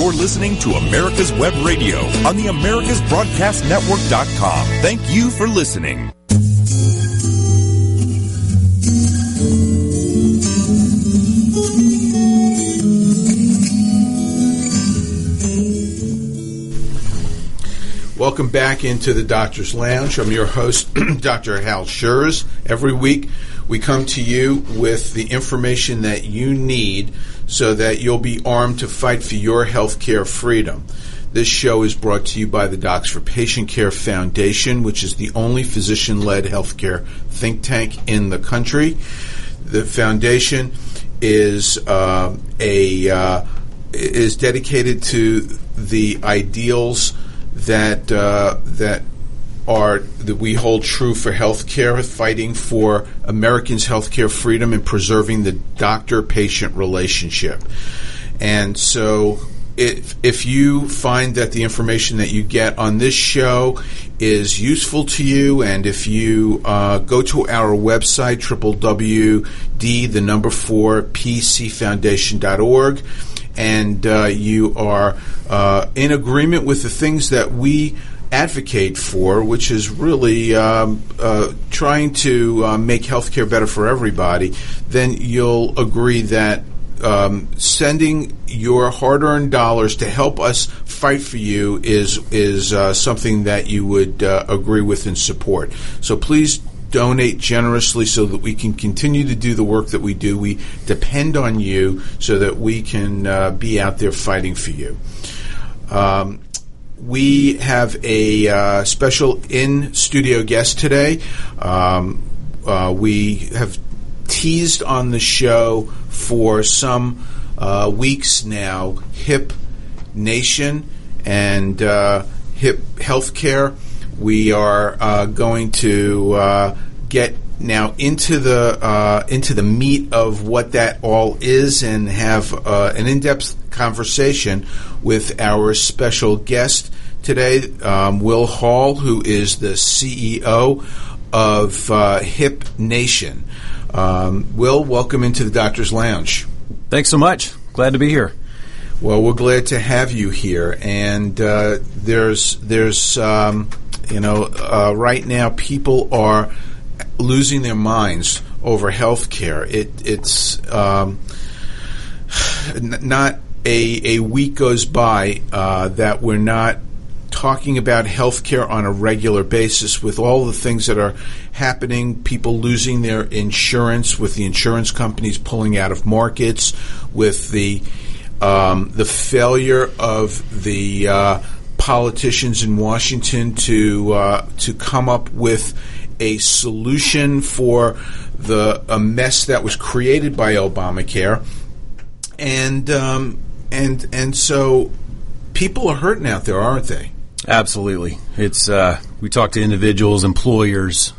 You're listening to America's Web Radio on the AmericasBroadcastNetwork.com. Thank you for listening. Welcome back into the Doctor's Lounge. I'm your host, Dr. Hal Scherz. Every week, we come to you with the information that you need so that you'll be armed to fight for your healthcare freedom. This show is brought to you by the Docs for Patient Care Foundation, which is the only physician led healthcare think tank in the country. The foundation is uh, a uh, is dedicated to the ideals that uh, that are that we hold true for healthcare, fighting for Americans' healthcare freedom and preserving the doctor-patient relationship. And so, if if you find that the information that you get on this show is useful to you, and if you uh, go to our website www.d the number four pcfoundation.org and uh, you are uh, in agreement with the things that we advocate for, which is really um, uh, trying to uh, make healthcare better for everybody, then you'll agree that um, sending your hard-earned dollars to help us fight for you is is uh, something that you would uh, agree with and support. So please donate generously so that we can continue to do the work that we do. We depend on you so that we can uh, be out there fighting for you. Um, we have a uh, special in studio guest today. Um, uh, we have teased on the show for some uh, weeks now Hip Nation and uh, Hip Healthcare we are uh, going to uh, get now into the into the meat of what that all is and have an in-depth conversation with our special guest today, um, Will Hall, who is the CEO of uh, Hip Nation. Um, Will, welcome into the Doctor's Lounge. Thanks so much. Glad to be here. Well, we're glad to have you here, and uh, there's there's um, you know, uh, right now people are losing their minds over health care. It, it's um, not a, a week goes by uh, that we're not talking about healthcare on a regular basis with all the things that are happening, people losing their insurance, with the insurance companies pulling out of markets, with the um, the failure of the uh, politicians in Washington to uh, to come up with a solution for the a mess that was created by Obamacare, and um, and and so people are hurting out there, aren't they? Absolutely. It's uh, we talk to individuals, employers,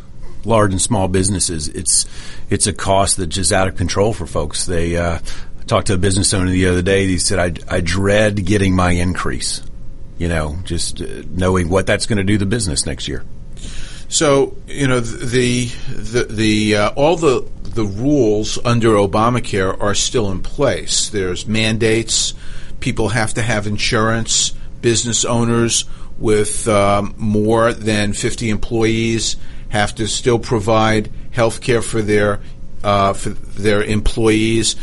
large and small businesses. It's it's a cost that's just out of control for folks. They uh, I talked to a business owner the other day. He said, "I, I dread getting my increase." you know, just uh, knowing what that's going to do to the business next year. So you know the the the uh, all the the rules under Obamacare are still in place. There's mandates. People have to have insurance. Business owners with um, more than 50 employees have to still provide health care for their uh, for their employees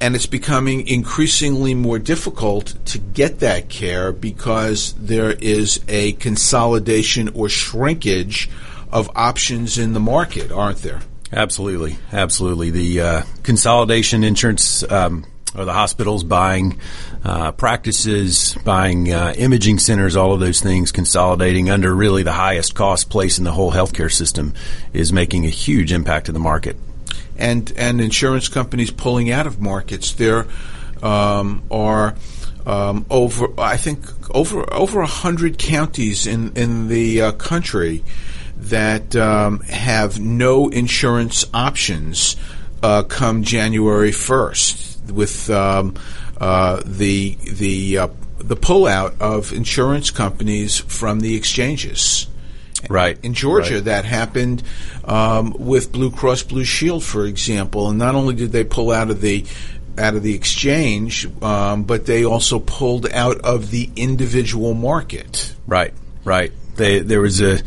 and it's becoming increasingly more difficult to get that care because there is a consolidation or shrinkage of options in the market, aren't there? Absolutely, absolutely. The uh, consolidation insurance. Um, or the hospitals buying uh, practices, buying uh, imaging centers, all of those things consolidating under really the highest cost place in the whole healthcare system is making a huge impact to the market and and insurance companies pulling out of markets. There um, are um, over I think over over a hundred counties in in the uh, country that um, have no insurance options uh, come January first with um, uh, the the uh, the pullout of insurance companies from the exchanges. Right. In Georgia, right. that happened um, with Blue Cross Blue Shield, for example. And not only did they pull out of the out of the exchange, um, but they also pulled out of the individual market. Right, right. They, there was a,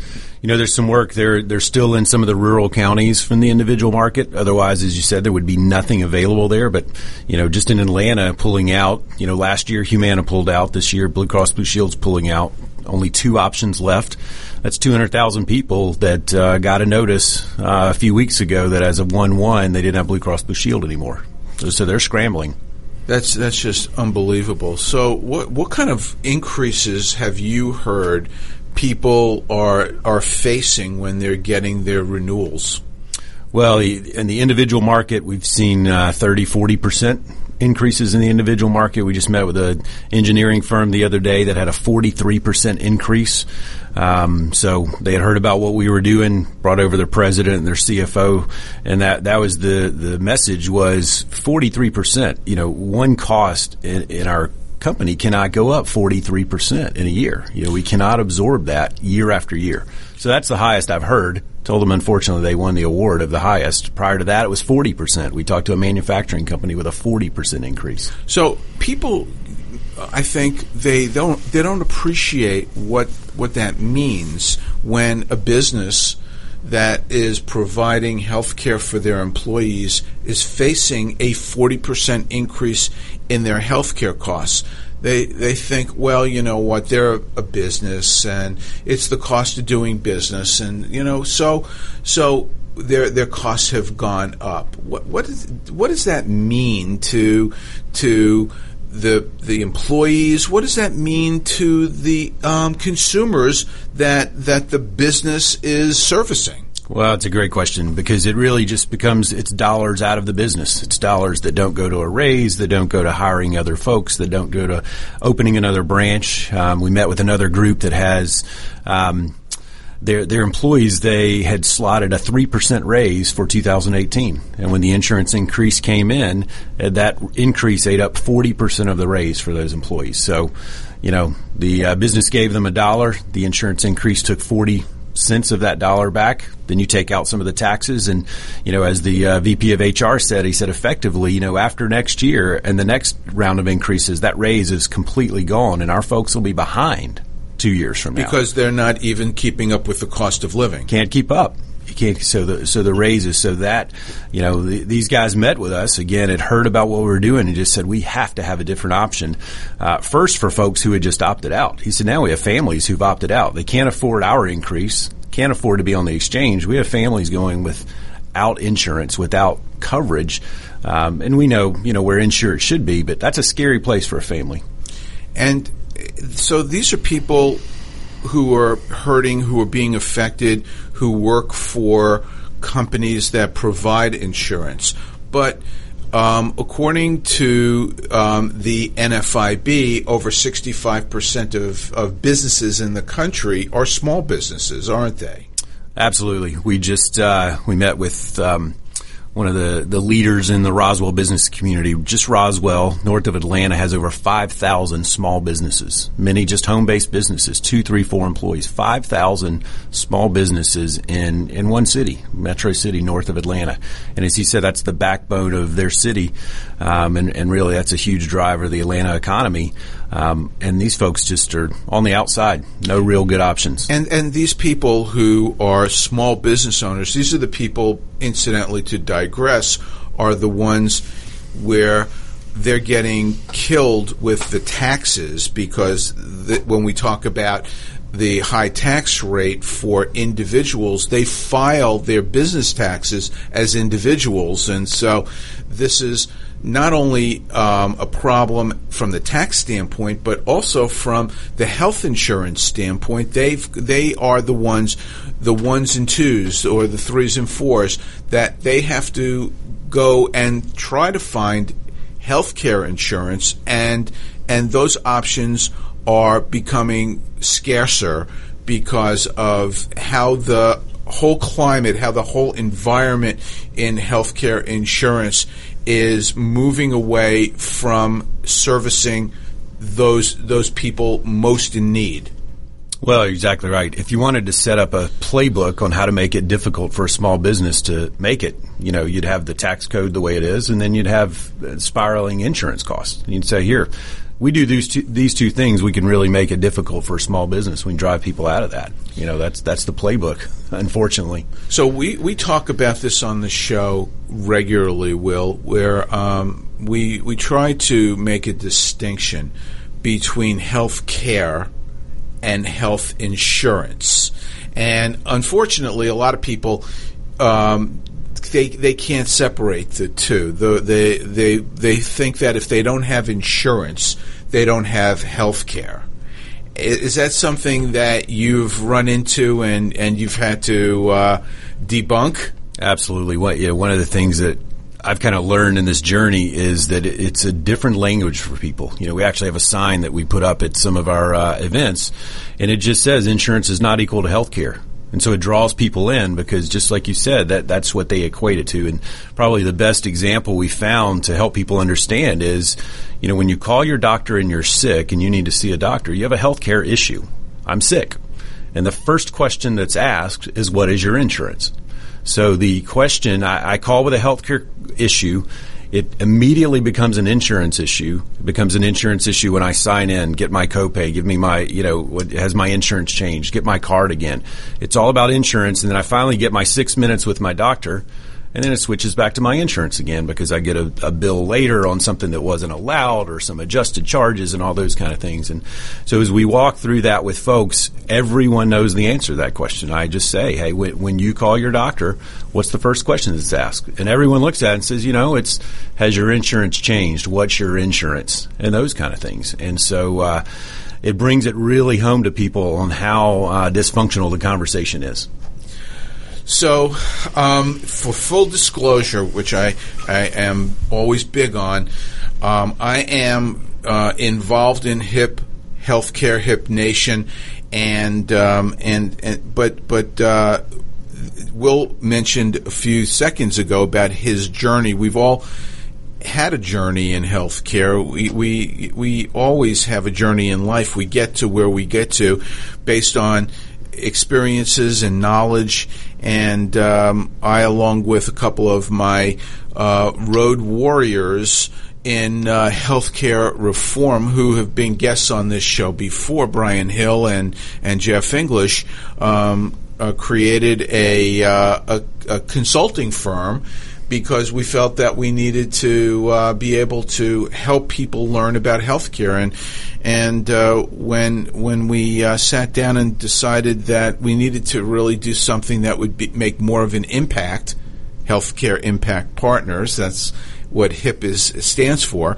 you know, there's some work. They're they're still in some of the rural counties from the individual market. Otherwise, as you said, there would be nothing available there. But you know, just in Atlanta, pulling out. You know, last year Humana pulled out. This year, Blue Cross Blue Shield's pulling out. Only two options left. That's 200,000 people that uh, got a notice uh, a few weeks ago that as of one one they didn't have Blue Cross Blue Shield anymore. So, so they're scrambling. That's that's just unbelievable. So, what what kind of increases have you heard people are are facing when they're getting their renewals? Well, in the individual market, we've seen uh, 30, 40 percent increases in the individual market. We just met with an engineering firm the other day that had a 43% increase. Um, so they had heard about what we were doing, brought over their president and their CFO, and that, that was the, the message was 43%. You know, one cost in, in our company cannot go up 43% in a year. You know, we cannot absorb that year after year. So that's the highest I've heard. Told them, unfortunately, they won the award of the highest. Prior to that, it was 40%. We talked to a manufacturing company with a 40% increase. So people, I think they don't they don't appreciate what what that means when a business that is providing health care for their employees is facing a 40% increase in their health care costs they they think, well, you know what, they're a business, and it's the cost of doing business, and you know, so so their their costs have gone up. What what is what does that mean to to the the employees? What does that mean to the um, consumers that that the business is servicing? Well, it's a great question because it really just becomes it's dollars out of the business. It's dollars that don't go to a raise, that don't go to hiring other folks, that don't go to opening another branch. Um, we met with another group that has. Um, their their employees they had slotted a three percent raise for 2018, and when the insurance increase came in, uh, that increase ate up 40 percent of the raise for those employees. So, you know, the uh, business gave them a dollar, the insurance increase took 40 cents of that dollar back. Then you take out some of the taxes, and you know, as the uh, VP of HR said, he said effectively, you know, after next year and the next round of increases, that raise is completely gone, and our folks will be behind two years from now because they're not even keeping up with the cost of living. Can't keep up. You can't. So the so the raises. So that you know the, these guys met with us again. Had heard about what we were doing and just said we have to have a different option. Uh, first for folks who had just opted out. He said now we have families who've opted out. They can't afford our increase. Can't afford to be on the exchange. We have families going without insurance, without coverage, um, and we know you know where insurance should be. But that's a scary place for a family. And so these are people who are hurting, who are being affected, who work for companies that provide insurance. But um, according to um, the NFIB, over 65% of, of businesses in the country are small businesses, aren't they? Absolutely. We just uh, we met with um, one of the, the leaders in the Roswell business community. Just Roswell, north of Atlanta, has over 5,000 small businesses, many just home based businesses, two, three, four employees. 5,000 small businesses in, in one city, Metro City, north of Atlanta. And as he said, that's the backbone of their city. Um, and, and really, that's a huge driver of the Atlanta economy. Um, and these folks just are on the outside, no real good options. And and these people who are small business owners, these are the people, incidentally, to digress, are the ones where they're getting killed with the taxes because the, when we talk about the high tax rate for individuals, they file their business taxes as individuals, and so this is not only um, a problem from the tax standpoint, but also from the health insurance standpoint. They they are the ones, the ones and twos or the threes and fours that they have to go and try to find health care insurance, and and those options are becoming scarcer because of how the whole climate, how the whole environment in healthcare insurance is moving away from servicing those those people most in need. Well, exactly right. If you wanted to set up a playbook on how to make it difficult for a small business to make it, you know, you'd have the tax code the way it is, and then you'd have spiraling insurance costs. You'd say, here, we do these two, these two things. We can really make it difficult for a small business. We can drive people out of that. You know, that's that's the playbook. Unfortunately, so we we talk about this on the show regularly, Will, where um, we we try to make a distinction between health care and health insurance. And unfortunately, a lot of people um, they they can't separate the two. The, they they they think that if they don't have insurance, they don't have health care. Is that something that you've run into and, and you've had to uh, debunk? Absolutely. What, yeah, one of the things that I've kind of learned in this journey is that it's a different language for people. You know, we actually have a sign that we put up at some of our uh, events, and it just says insurance is not equal to health care. And so it draws people in because just like you said, that that's what they equate it to. And probably the best example we found to help people understand is, you know, when you call your doctor and you're sick and you need to see a doctor, you have a healthcare issue. I'm sick. And the first question that's asked is, what is your insurance? So the question I, I call with a healthcare issue, it immediately becomes an insurance issue. It becomes an insurance issue when I sign in, get my copay, give me my, you know, what, has my insurance changed, get my card again. It's all about insurance. And then I finally get my six minutes with my doctor and then it switches back to my insurance again because I get a, a, bill later on something that wasn't allowed or some adjusted charges and all those kind of things. And so as we walk through that with folks, everyone knows the answer to that question. I just say, hey, when, when you call your doctor, what's the first question that's asked? And everyone looks at it and says, you know, it's has your insurance changed? What's your insurance? And those kind of things. And so. Uh, it brings it really home to people on how uh, dysfunctional the conversation is. So, um, for full disclosure, which I, I am always big on, um, I am uh, involved in HIP healthcare, HIP Nation, and um, and, and but but. Uh, Will mentioned a few seconds ago about his journey. We've all had a journey in healthcare. We, we we always have a journey in life. We get to where we get to based on experiences and knowledge. And um, I, along with a couple of my uh, road warriors in uh, healthcare reform, who have been guests on this show before, Brian Hill and and Jeff English, um, uh, created a, uh, a, a consulting firm because we felt that we needed to uh, be able to help people learn about healthcare. And and uh, when when we uh, sat down and decided that we needed to really do something that would be, make more of an impact, healthcare impact partners. That's what HIP is stands for.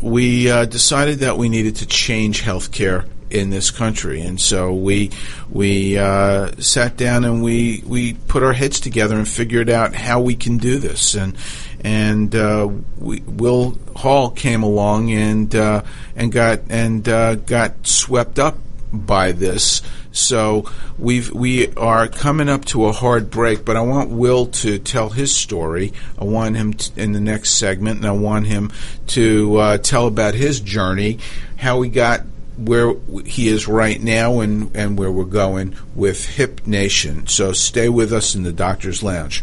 We uh, decided that we needed to change healthcare in this country, and so we we uh, sat down and we we put our heads together and figured out how we can do this. And and uh, we, Will Hall came along and uh, and got and uh, got swept up by this. So we've we are coming up to a hard break, but I want Will to tell his story. I want him to, in the next segment, and I want him to uh, tell about his journey, how he got where he is right now and, and where we're going with Hip Nation. So stay with us in the Doctor's Lounge.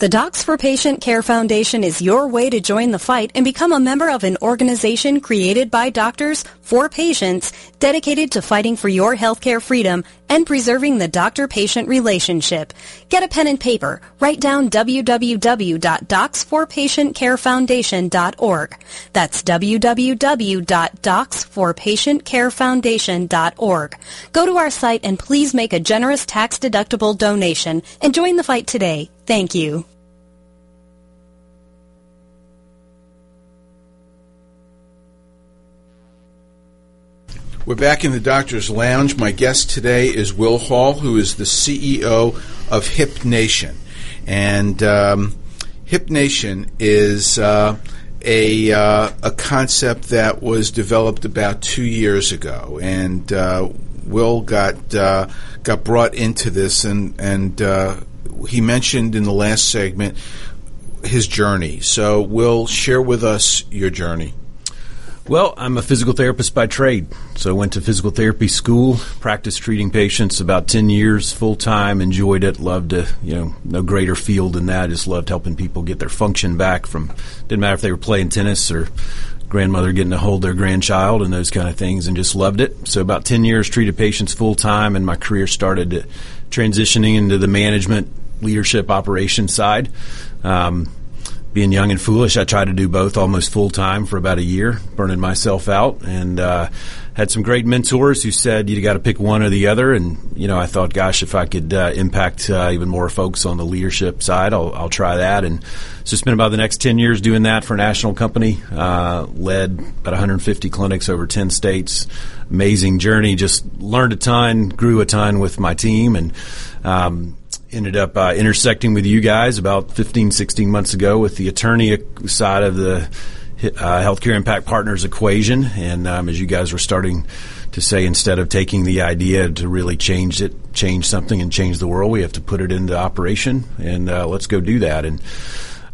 The Docs for Patient Care Foundation is your way to join the fight and become a member of an organization created by doctors for patients dedicated to fighting for your healthcare freedom and preserving the doctor-patient relationship. Get a pen and paper. Write down www.docs4patientcarefoundation.org. That's www.docs4patientcarefoundation.org. Go to our site and please make a generous tax-deductible donation and join the fight today. Thank you. We're back in the Doctor's Lounge. My guest today is Will Hall, who is the CEO of Hip Nation. And um, Hip Nation is uh, a, uh, a concept that was developed about two years ago. And uh, Will got, uh, got brought into this, and, and uh, he mentioned in the last segment his journey. So, Will, share with us your journey. Well, I'm a physical therapist by trade. So I went to physical therapy school, practiced treating patients about 10 years full time, enjoyed it, loved it, you know, no greater field than that. Just loved helping people get their function back from, didn't matter if they were playing tennis or grandmother getting to hold their grandchild and those kind of things and just loved it. So about 10 years treated patients full time and my career started transitioning into the management leadership operations side. Um, being young and foolish, I tried to do both almost full time for about a year, burning myself out, and uh, had some great mentors who said you got to pick one or the other. And you know, I thought, gosh, if I could uh, impact uh, even more folks on the leadership side, I'll, I'll, try that. And so spent about the next ten years doing that for a national company. Uh, led about 150 clinics over 10 states. Amazing journey. Just learned a ton, grew a ton with my team, and um, ended up uh, intersecting with you guys about 15, 16 months ago with the attorney side of the uh, healthcare impact partners equation. And um, as you guys were starting to say, instead of taking the idea to really change it, change something and change the world, we have to put it into operation. And uh, let's go do that. And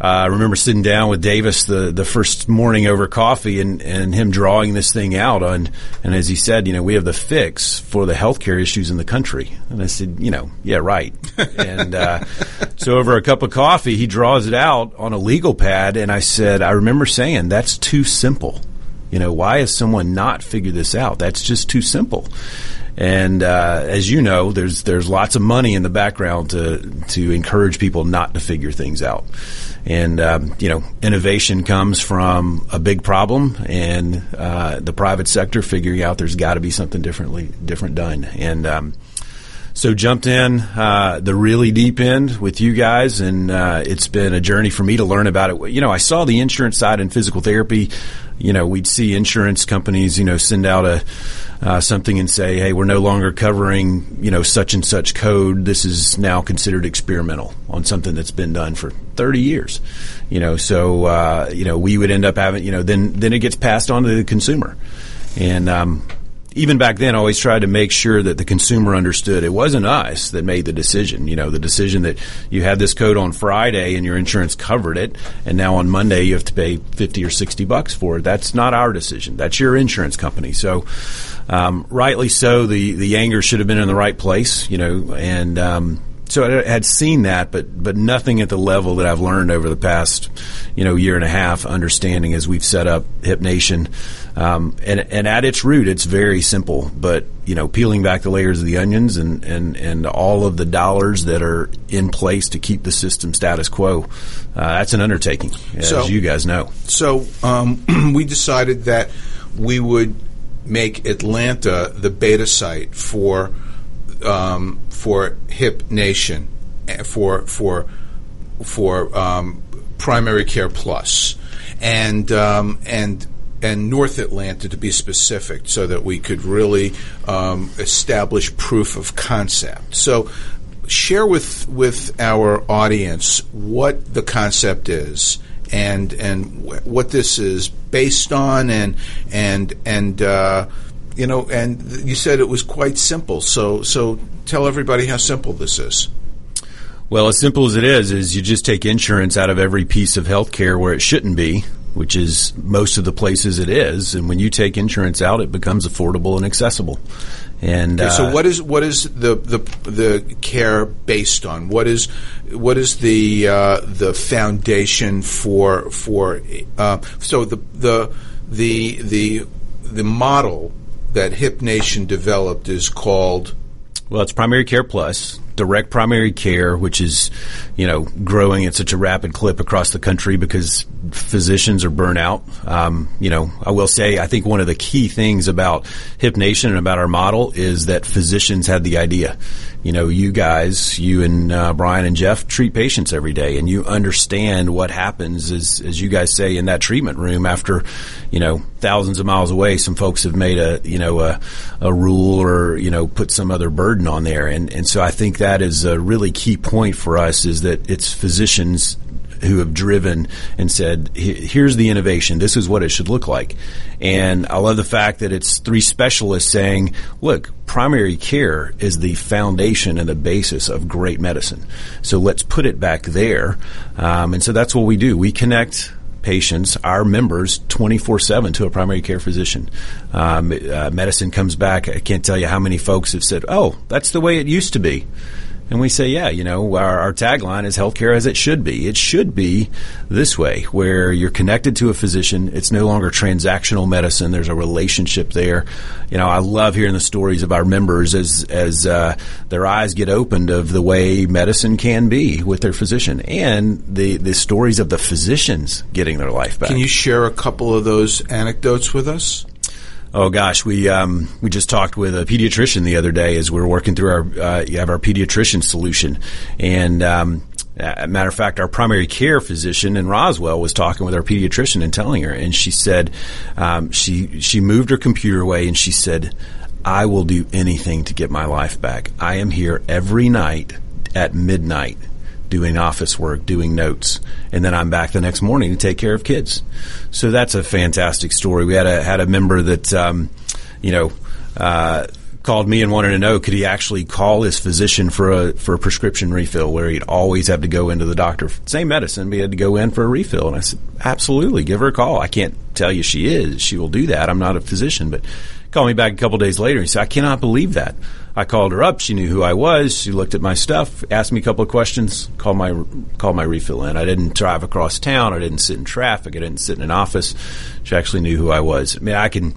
I remember sitting down with Davis the, the first morning over coffee and, and him drawing this thing out on, and as he said, you know, we have the fix for the healthcare issues in the country. And I said, you know, yeah, right. and uh, so over a cup of coffee, he draws it out on a legal pad, and I said, I remember saying that's too simple. You know, why has someone not figured this out? That's just too simple. And uh, as you know, there's there's lots of money in the background to to encourage people not to figure things out. And um, you know, innovation comes from a big problem, and uh, the private sector figuring out there's got to be something differently different done. And um, so jumped in uh, the really deep end with you guys, and uh, it's been a journey for me to learn about it. You know, I saw the insurance side in physical therapy. You know, we'd see insurance companies, you know, send out a uh, something and say, "Hey, we're no longer covering you know such and such code. This is now considered experimental on something that's been done for 30 years." You know, so uh, you know we would end up having you know then then it gets passed on to the consumer, and um, even back then, I always tried to make sure that the consumer understood it wasn't us that made the decision. You know, the decision that you had this code on Friday and your insurance covered it, and now on Monday you have to pay fifty or sixty bucks for it. That's not our decision. That's your insurance company. So, um, rightly so, the the anger should have been in the right place. You know, and um, so I had seen that, but but nothing at the level that I've learned over the past, you know, year and a half. Understanding as we've set up Hip Nation, um, and and at its root, it's very simple. But you know, peeling back the layers of the onions and and and all of the dollars that are in place to keep the system status quo, uh, that's an undertaking, as so, you guys know. So um, we decided that we would make Atlanta the beta site for um, for Hip Nation, eh, for for for um, Primary Care Plus, and um, and and North Atlanta to be specific, so that we could really um, establish proof of concept. So, share with with our audience what the concept is and and what this is based on, and and and. Uh, you know, and you said it was quite simple. So, so tell everybody how simple this is. Well, as simple as it is, is you just take insurance out of every piece of healthcare where it shouldn't be, which is most of the places it is. And when you take insurance out, it becomes affordable and accessible. And okay, so, uh, what is what is the, the the care based on? What is what is the uh, the foundation for for uh, so the the the the the model that Hip Nation developed is called Well, it's primary care plus direct primary care, which is, you know, growing at such a rapid clip across the country because physicians are burnt out. Um, you know, I will say, I think one of the key things about Hip Nation and about our model is that physicians had the idea. You know, you guys, you and uh, Brian and Jeff treat patients every day, and you understand what happens, as, as you guys say, in that treatment room after, you know, thousands of miles away. Some folks have made a, you know, a, a rule or you know put some other burden on there, and and so I think that is a really key point for us is that it's physicians who have driven and said, here's the innovation. This is what it should look like. And I love the fact that it's three specialists saying, look, primary care is the foundation and the basis of great medicine. So let's put it back there. Um, and so that's what we do. We connect patients, our members, 24 7 to a primary care physician. Um, uh, medicine comes back. I can't tell you how many folks have said, oh, that's the way it used to be. And we say, yeah, you know, our, our, tagline is healthcare as it should be. It should be this way, where you're connected to a physician. It's no longer transactional medicine. There's a relationship there. You know, I love hearing the stories of our members as as uh, their eyes get opened of the way medicine can be with their physician, and the the stories of the physicians getting their life back. Can you share a couple of those anecdotes with us? Oh gosh, we um, we just talked with a pediatrician the other day as we are working through our uh, you have our pediatrician solution, and um, matter of fact, our primary care physician in Roswell was talking with our pediatrician and telling her, and she said um, she she moved her computer away and she said, "I will do anything to get my life back. I am here every night at midnight." Doing office work, doing notes, and then I'm back the next morning to take care of kids. So that's a fantastic story. We had a had a member that um, you know. Uh, called me and wanted to know could he actually call his physician for a for a prescription refill where he'd always have to go into the doctor same medicine but he had to go in for a refill and I said absolutely give her a call I can't tell you she is she will do that I'm not a physician but called me back a couple days later and he said I cannot believe that I called her up. She knew who I was. She looked at my stuff, asked me a couple of questions, called my called my refill in. I didn't drive across town. I didn't sit in traffic. I didn't sit in an office. She actually knew who I was. I mean, I can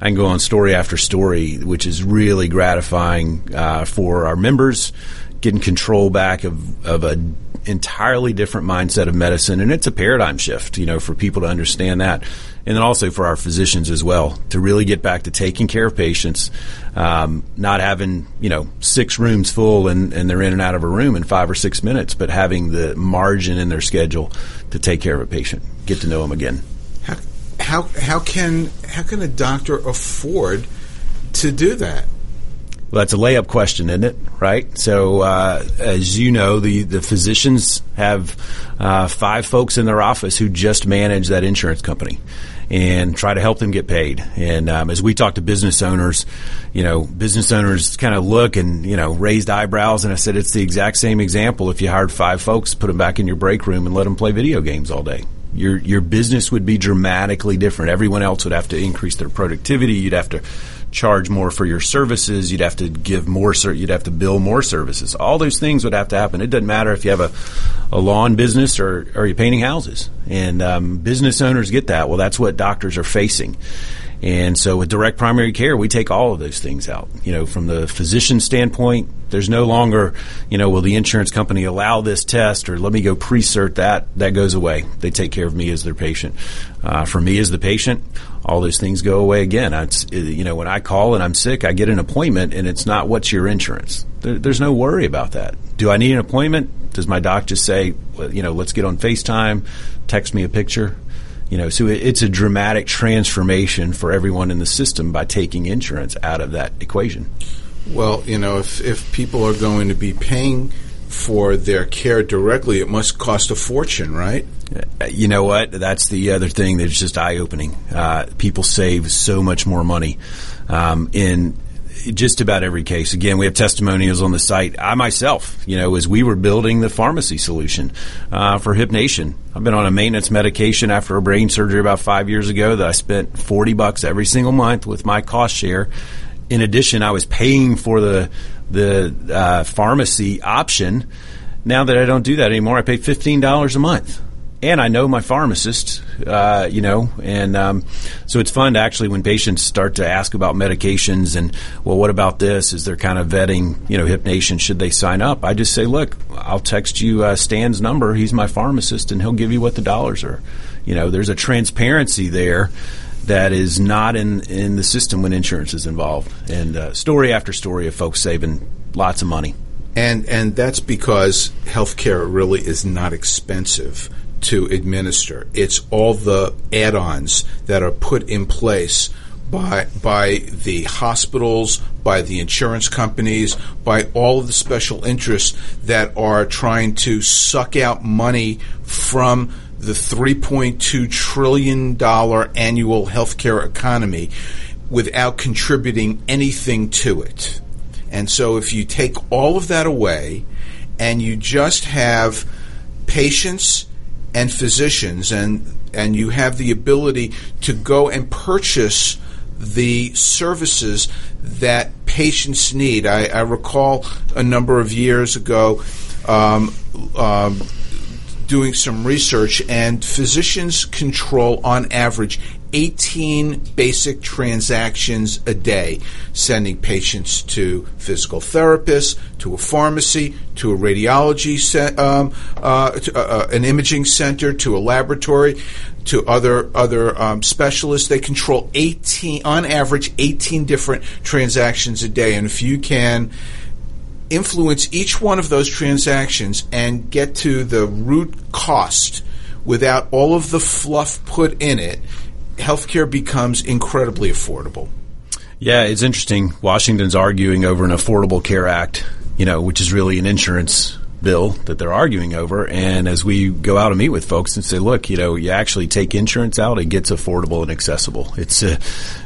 I can go on story after story, which is really gratifying uh, for our members, getting control back of of a entirely different mindset of medicine, and it's a paradigm shift, you know, for people to understand that and then also for our physicians as well to really get back to taking care of patients, um, not having you know six rooms full and, and they're in and out of a room in five or six minutes, but having the margin in their schedule to take care of a patient, get to know them again. How how, how can how can a doctor afford to do that? Well, that's a layup question, isn't it? Right. So, uh, as you know, the the physicians have uh, five folks in their office who just manage that insurance company and try to help them get paid. And um, as we talk to business owners, you know, business owners kind of look and you know raised eyebrows. And I said it's the exact same example. If you hired five folks, put them back in your break room and let them play video games all day your your business would be dramatically different. Everyone else would have to increase their productivity. You'd have to charge more for your services. You'd have to give more. Ser- You'd have to bill more services. All those things would have to happen. It doesn't matter if you have a, a lawn business or, or you're painting houses. And um, business owners get that. Well, that's what doctors are facing. And so with direct primary care, we take all of those things out. You know, from the physician standpoint, there's no longer, you know, will the insurance company allow this test or let me go pre-cert that? That goes away. They take care of me as their patient. Uh, for me as the patient, all those things go away again. It's, you know, when I call and I'm sick, I get an appointment and it's not what's your insurance. There, there's no worry about that. Do I need an appointment? Does my doc just say, you know, let's get on FaceTime, text me a picture? You know, so it's a dramatic transformation for everyone in the system by taking insurance out of that equation. Well, you know, if if people are going to be paying for their care directly, it must cost a fortune, right? Uh, you know what? That's the other thing that's just eye opening. Uh, people save so much more money um, in just about every case. Again, we have testimonials on the site. I myself, you know, as we were building the pharmacy solution uh, for Hip Nation, I've been on a maintenance medication after a brain surgery about five years ago that I spent 40 bucks every single month with my cost share. In addition, I was paying for the the uh, pharmacy option. Now that I don't do that anymore, I pay fifteen dollars a month and I know my pharmacist, uh, you know, and um, so it's fun to actually when patients start to ask about medications and well, what about this? Is there kind of vetting, you know, Hip Nation? Should they sign up? I just say, look, I'll text you uh, Stan's number. He's my pharmacist, and he'll give you what the dollars are. You know, there's a transparency there that is not in in the system when insurance is involved, and uh, story after story of folks saving lots of money. And and that's because healthcare really is not expensive to administer. It's all the add-ons that are put in place by by the hospitals, by the insurance companies, by all of the special interests that are trying to suck out money from the 3.2 trillion dollar annual healthcare economy without contributing anything to it. And so if you take all of that away and you just have patients and physicians and and you have the ability to go and purchase the services that patients need. I, I recall a number of years ago um, um, doing some research, and physicians control on average 18 basic transactions a day, sending patients to physical therapists, to a pharmacy, to a radiology, se- um, uh, to, uh, uh, an imaging center, to a laboratory, to other other um, specialists. They control 18, on average, 18 different transactions a day, and if you can influence each one of those transactions and get to the root cost without all of the fluff put in it healthcare becomes incredibly affordable. Yeah, it's interesting. Washington's arguing over an Affordable Care Act, you know, which is really an insurance bill that they're arguing over. And as we go out and meet with folks and say, look, you know, you actually take insurance out, it gets affordable and accessible. It's a,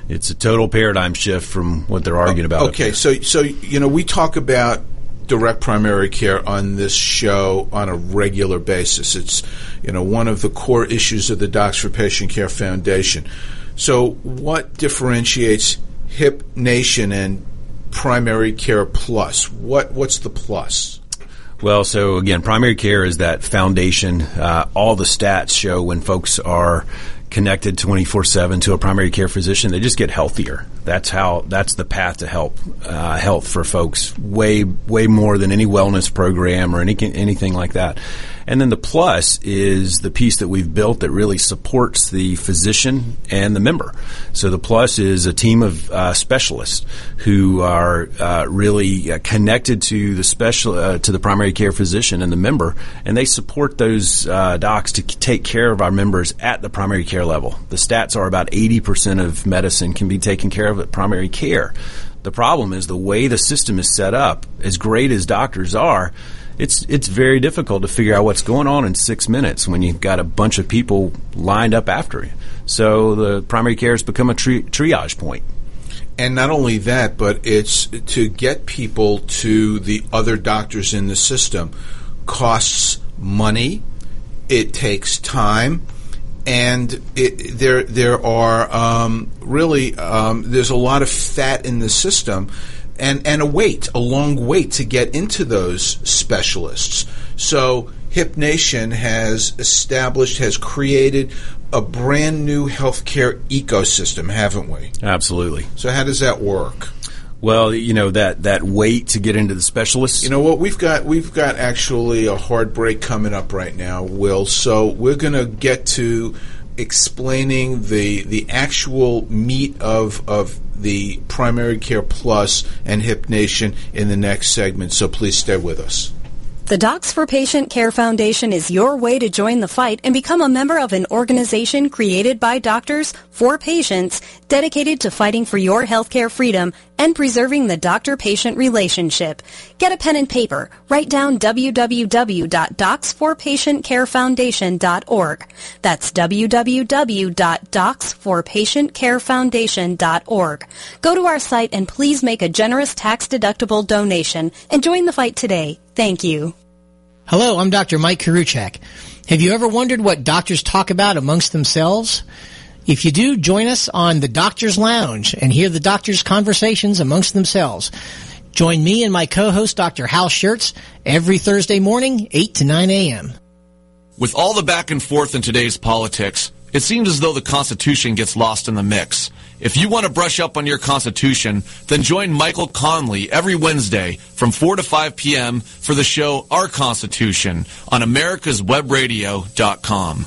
it's a total paradigm shift from what they're arguing about. Okay, so so you know, we talk about direct primary care on this show on a regular basis. It's you know one of the core issues of the Docs for Patient Care Foundation. So, what differentiates Hip Nation and Primary Care Plus? What what's the plus? Well, so again, primary care is that foundation. Uh, all the stats show when folks are connected 24/7 to a primary care physician, they just get healthier. That's how that's the path to help uh, health for folks way way more than any wellness program or any anything like that. And then the plus is the piece that we've built that really supports the physician and the member. So the plus is a team of uh, specialists who are uh, really uh, connected to the special uh, to the primary care physician and the member, and they support those uh, docs to take care of our members at the primary care level. The stats are about 80% of medicine can be taken care of at primary care. The problem is the way the system is set up, as great as doctors are, it's it's very difficult to figure out what's going on in six minutes when you've got a bunch of people lined up after you. So the primary care has become a tri- triage point. And not only that, but it's to get people to the other doctors in the system costs money. It takes time, and it, there there are um, really um, there's a lot of fat in the system and, and a wait, a long wait to get into those specialists. So Hip Nation has established, has created a brand new healthcare ecosystem, haven't we? Absolutely. So how does that work? Well, you know that that wait to get into the specialists. You know what we've got we've got actually a hard break coming up right now, Will. So we're going to get to explaining the the actual meat of of the Primary Care Plus and Hip Nation in the next segment. So please stay with us. The Docs for Patient Care Foundation is your way to join the fight and become a member of an organization created by doctors for patients dedicated to fighting for your healthcare freedom and preserving the doctor-patient relationship. Get a pen and paper. Write down www.docs4patientcarefoundation.org. That's www.docs4patientcarefoundation.org. Go to our site and please make a generous tax-deductible donation and join the fight today. Thank you. Hello, I'm Dr. Mike Koriwchak. Have you ever wondered what doctors talk about amongst themselves? If you do, join us on the Doctor's Lounge and hear the doctors' conversations amongst themselves. Join me and my co-host, Dr. Hal Scherz, every Thursday morning, 8 to 9 a.m. With all the back and forth in today's politics, it seems as though the Constitution gets lost in the mix. If you want to brush up on your Constitution, then join Michael Conley every Wednesday from 4 to 5 p.m. for the show Our Constitution on americaswebradio.com.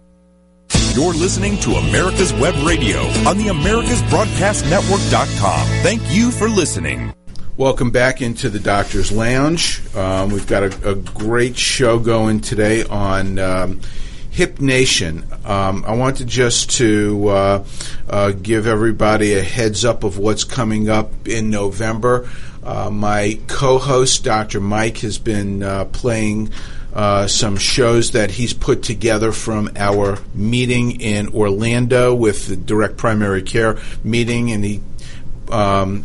You're listening to America's Web Radio on the AmericasBroadcastNetwork.com. Thank you for listening. Welcome back into the Doctor's Lounge. Um, we've got a, a, great show going today on um, Hip Nation. Um, I wanted just to uh, uh, give everybody a heads up of what's coming up in November. Uh, my co-host, Dr. Mike, has been uh, playing uh, some shows that he's put together from our meeting in Orlando with the direct primary care meeting, and he um,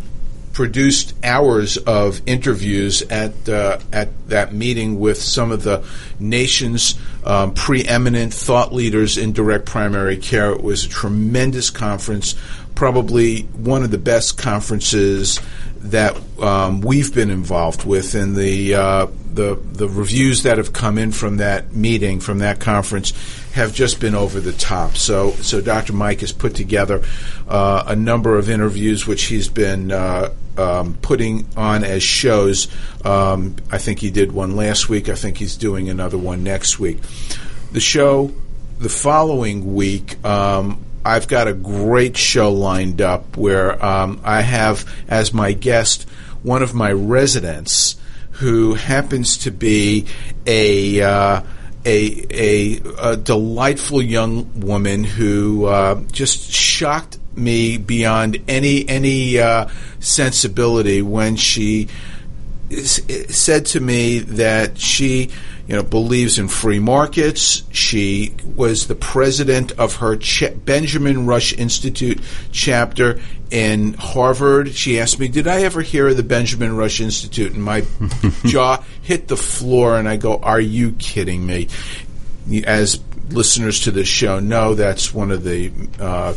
produced hours of interviews at uh, at that meeting with some of the nation's um, preeminent thought leaders in direct primary care. It was a tremendous conference, probably one of the best conferences that um, we've been involved with, and the uh, the the reviews that have come in from that meeting, from that conference, have just been over the top. So, so Dr. Mike has put together uh, a number of interviews which he's been uh, um, putting on as shows. Um, I think he did one last week. I think he's doing another one next week. The show the following week. Um, I've got a great show lined up where um, I have as my guest one of my residents who happens to be a uh, a, a, a, delightful young woman who uh, just shocked me beyond any any uh, sensibility when she said to me that she you know, believes in free markets. She was the president of her Ch- Benjamin Rush Institute chapter in Harvard. She asked me, "Did I ever hear of the Benjamin Rush Institute?" And my jaw hit the floor, and I go, "Are you kidding me?" As listeners to this show know, that's one of the uh,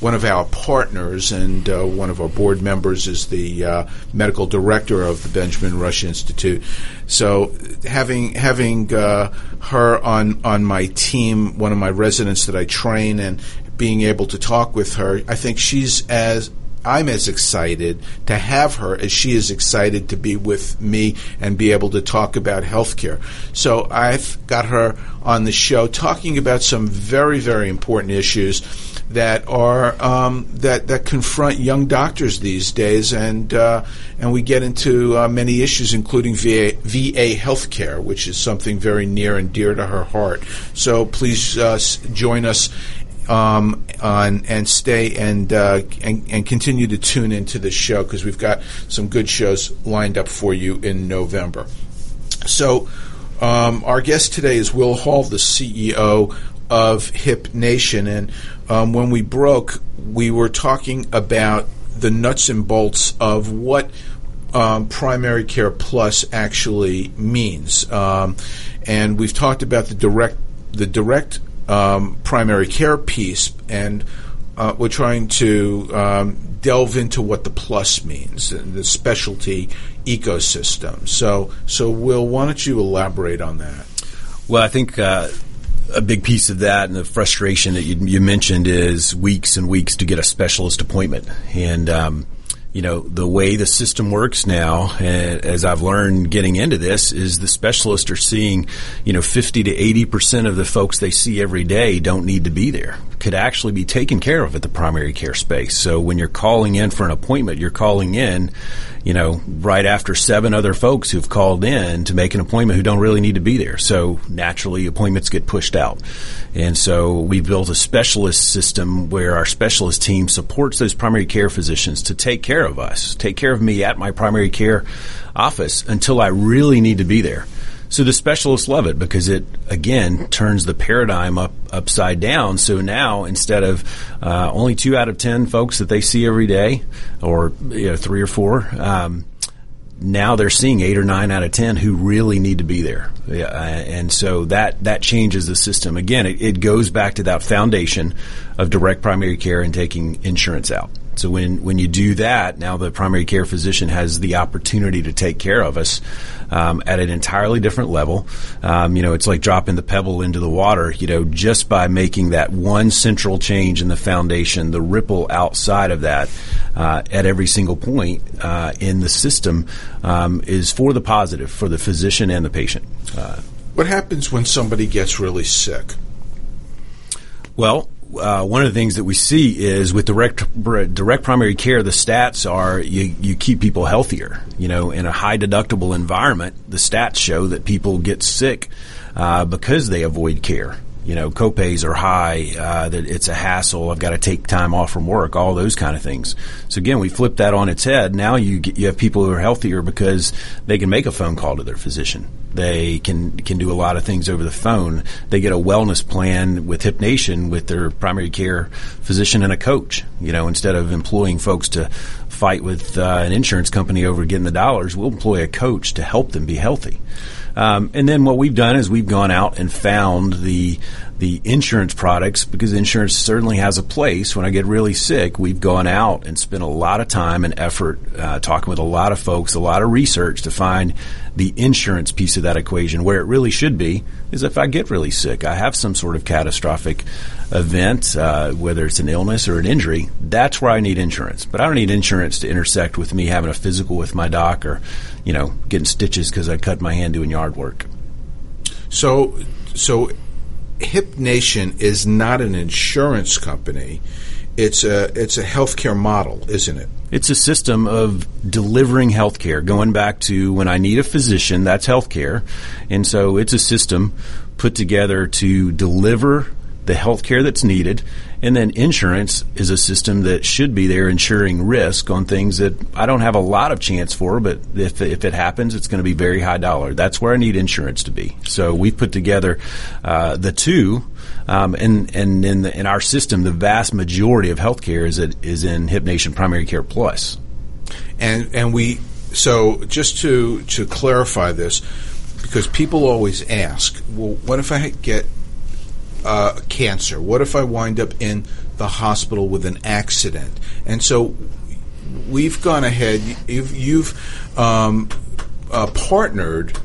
one of our partners and uh, one of our board members is the uh, medical director of the Benjamin Rush Institute. So having having uh, her on on my team, one of my residents that I train, and being able to talk with her, I think she's as I'm as excited to have her as she is excited to be with me and be able to talk about healthcare. So I've got her on the show talking about some very, very important issues that are um, that that confront young doctors these days, and uh, and we get into uh, many issues, including VA VA healthcare, which is something very near and dear to her heart. So please uh, join us um, on, and stay and, uh, and, and continue to tune into this show because we've got some good shows lined up for you in November. So, um, our guest today is Will Hall, the CEO of Hip Nation, and um, when we broke, we were talking about the nuts and bolts of what um, primary care plus actually means, um, and we've talked about the direct the direct um, primary care piece, and uh, we're trying to um, delve into what the plus means, the specialty ecosystem. So, so Will, why don't you elaborate on that? Well, I think uh, a big piece of that and the frustration that you, you, mentioned is weeks and weeks to get a specialist appointment. And, um, you know, the way the system works now, as I've learned getting into this, is the specialists are seeing, you know, 50 to 80% of the folks they see every day don't need to be there. Could actually be taken care of at the primary care space. So when you're calling in for an appointment, you're calling in you know, right after seven other folks who've called in to make an appointment who don't really need to be there. So naturally, appointments get pushed out. And so we built a specialist system where our specialist team supports those primary care physicians to take care of us, take care of me at my primary care office until I really need to be there. So the specialists love it because it again turns the paradigm up upside down. So now instead of uh, only two out of ten folks that they see every day, or you know, three or four. Um, now they're seeing eight or nine out of ten who really need to be there, yeah, and so that that changes the system. Again, it, it goes back to that foundation of direct primary care and taking insurance out. So when, when you do that, now the primary care physician has the opportunity to take care of us um, at an entirely different level. Um, you know, it's like dropping the pebble into the water. You know, just by making that one central change in the foundation, the ripple outside of that uh, at every single point uh, in the system um, is for the positive for the physician and the patient. Uh, what happens when somebody gets really sick? Well, uh, one of the things that we see is with direct direct primary care, the stats are you, you keep people healthier. You know, in a high deductible environment, the stats show that people get sick uh, because they avoid care you know, copays are high, uh, that it's a hassle. I've got to take time off from work, all those kind of things. So again, we flip that on its head. Now you get, you have people who are healthier because they can make a phone call to their physician. They can can do a lot of things over the phone. They get a wellness plan with Hip Nation with their primary care physician and a coach. You know, instead of employing folks to fight with uh, an insurance company over getting the dollars, we'll employ a coach to help them be healthy. Um, and then what we've done is we've gone out and found the the insurance products because insurance certainly has a place. When I get really sick, we've gone out and spent a lot of time and effort uh, talking with a lot of folks, a lot of research to find the insurance piece of that equation. Where it really should be is if I get really sick, I have some sort of catastrophic event, uh, whether it's an illness or an injury, that's where I need insurance. But I don't need insurance to intersect with me having a physical with my doc or, you know, getting stitches because I cut my hand doing yard work. So, so Hip Nation is not an insurance company. It's a it's a healthcare model, isn't it? It's a system of delivering healthcare. Going back to when I need a physician, that's healthcare, and so it's a system put together to deliver the health care that's needed, and then insurance is a system that should be there insuring risk on things that I don't have a lot of chance for, but if, if it happens, it's going to be very high dollar. That's where I need insurance to be. So we've put together uh, the two, um, and and in, the, in our system, the vast majority of healthcare is is in Hip Nation Primary Care Plus. And and we so just to to clarify this, because people always ask, well, what if I get uh, cancer? What if I wind up in the hospital with an accident? And so we've gone ahead. You've, you've um, uh, partnered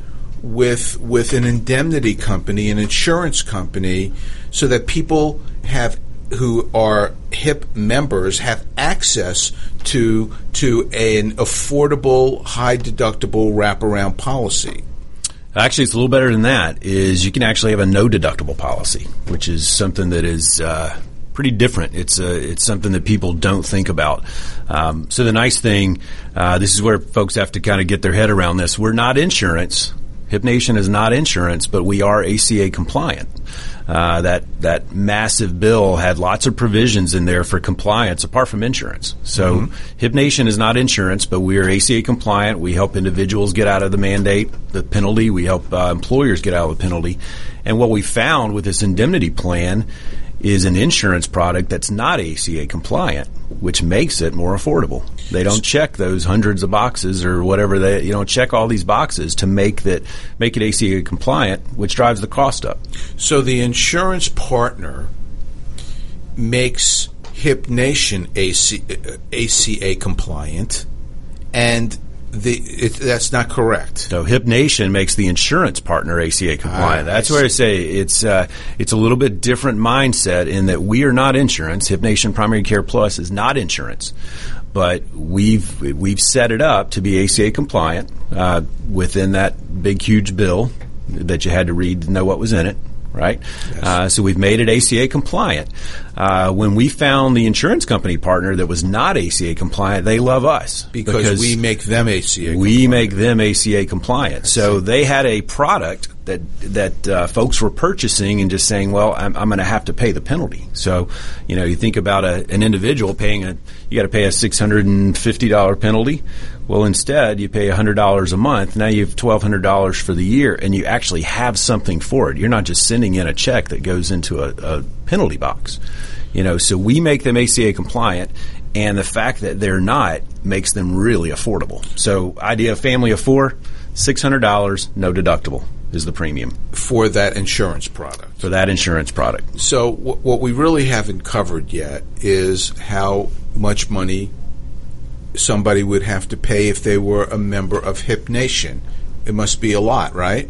with with an indemnity company, an insurance company, so that people have who are HIP members have access to to an affordable, high deductible wraparound policy. Actually, it's a little better than that. Is you can actually have a no deductible policy, which is something that is uh, pretty different. It's a, uh, it's something that people don't think about. Um, so the nice thing, uh, this is where folks have to kind of get their head around this. We're not insurance. Hip Nation is not insurance, but we are ACA compliant. Uh, that that massive bill had lots of provisions in there for compliance apart from insurance. So mm-hmm. Hip Nation is not insurance, but we are ACA compliant. We help individuals get out of the mandate, the penalty. We help uh, employers get out of the penalty. And what we found with this indemnity plan is an insurance product that's not ACA compliant, which makes it more affordable. They don't check those hundreds of boxes or whatever they you know check all these boxes to make that make it ACA compliant, which drives the cost up. So the insurance partner makes Hip Nation ACA, ACA compliant and the, it, that's not correct. No, Hip Nation makes the insurance partner ACA compliant. Ah, that's where I say it's uh, it's a little bit different mindset in that we are not insurance. Hip Nation Primary Care Plus is not insurance, but we've we've set it up to be ACA compliant uh, within that big huge bill that you had to read to know what was in it right? Yes. Uh, so we've made it ACA compliant. Uh, when we found the insurance company partner that was not ACA compliant, they love us because, we make them ACA. We make them ACA compliant. So they had a product that that uh, folks were purchasing and just saying, "Well, I'm, I'm going to have to pay the penalty." So, you know, you think about a, an individual paying a you got to pay a six hundred and fifty dollar penalty. Well, instead, you pay hundred dollars a month. Now you have twelve hundred dollars for the year, and you actually have something for it. You're not just sending in a check that goes into a, a penalty box. You know, so we make them ACA compliant, and the fact that they're not makes them really affordable. So, idea of family of four, six hundred dollars, no deductible is the premium for that insurance product. For that insurance product. So, w- what we really haven't covered yet is how much money somebody would have to pay if they were a member of Hip Nation. It must be a lot, right?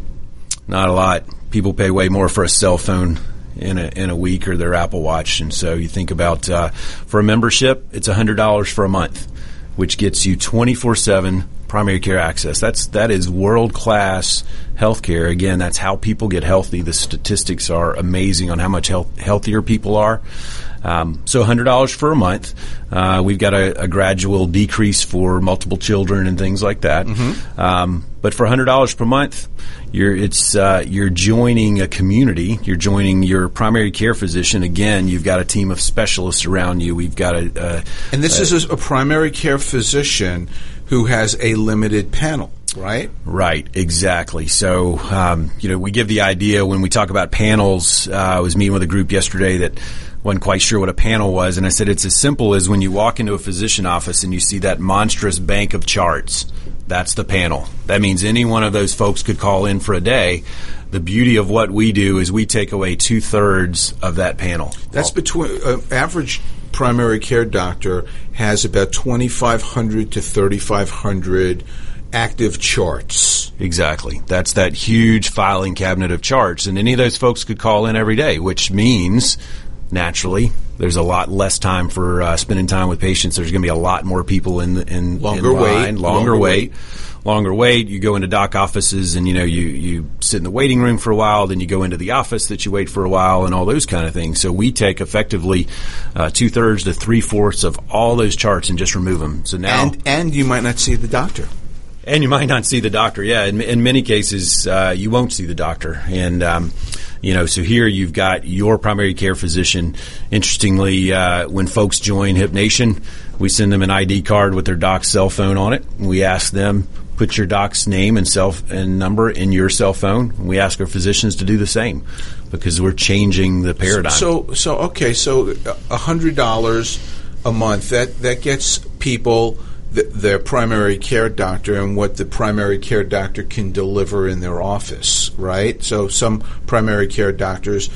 Not a lot. People pay way more for a cell phone in a in a week or their Apple Watch, and so you think about uh, for a membership, it's hundred dollars for a month, which gets you twenty four seven primary care access. That's that is world class healthcare. Again, that's how people get healthy. The statistics are amazing on how much health, healthier people are. Um, so $100 for a month. Uh, we've got a, a, gradual decrease for multiple children and things like that. Mm-hmm. Um, but for $100 per month, you're it's uh, you're joining a community. You're joining your primary care physician. Again, you've got a team of specialists around you. We've got a, a and this a, is a primary care physician who has a limited panel right? Right, exactly. So, um, you know, we give the idea when we talk about panels. Uh, I was meeting with a group yesterday that wasn't quite sure what a panel was, and I said it's as simple as when you walk into a physician office and you see that monstrous bank of charts. That's the panel. That means any one of those folks could call in for a day. The beauty of what we do is we take away two thirds of that panel. That's between uh, average primary care doctor has about 2,500 to 3,500 active charts. Exactly. That's that huge filing cabinet of charts. And any of those folks could call in every day, which means naturally. There's a lot less time for uh, spending time with patients. There's going to be a lot more people in in longer in line, wait, longer, longer wait. wait longer wait. You go into doc offices and you know you you sit in the waiting room for a while, then you go into the office that you wait for a while, and all those kind of things. So we take effectively uh, two thirds to three fourths of all those charts and just remove them. So now and and you might not see the doctor. And you might not see the doctor. Yeah, in, in many cases, uh, you won't see the doctor. And um, you know, so here you've got your primary care physician. Interestingly, uh, when folks join Hip Nation, we send them an ID card with their doc's cell phone on it. We ask them put your doc's name and cell and number in your cell phone. We ask our physicians to do the same because we're changing the paradigm. So, so okay, so hundred dollars a month that that gets people the, their primary care doctor and what the primary care doctor can deliver in their office, right? So some primary care doctors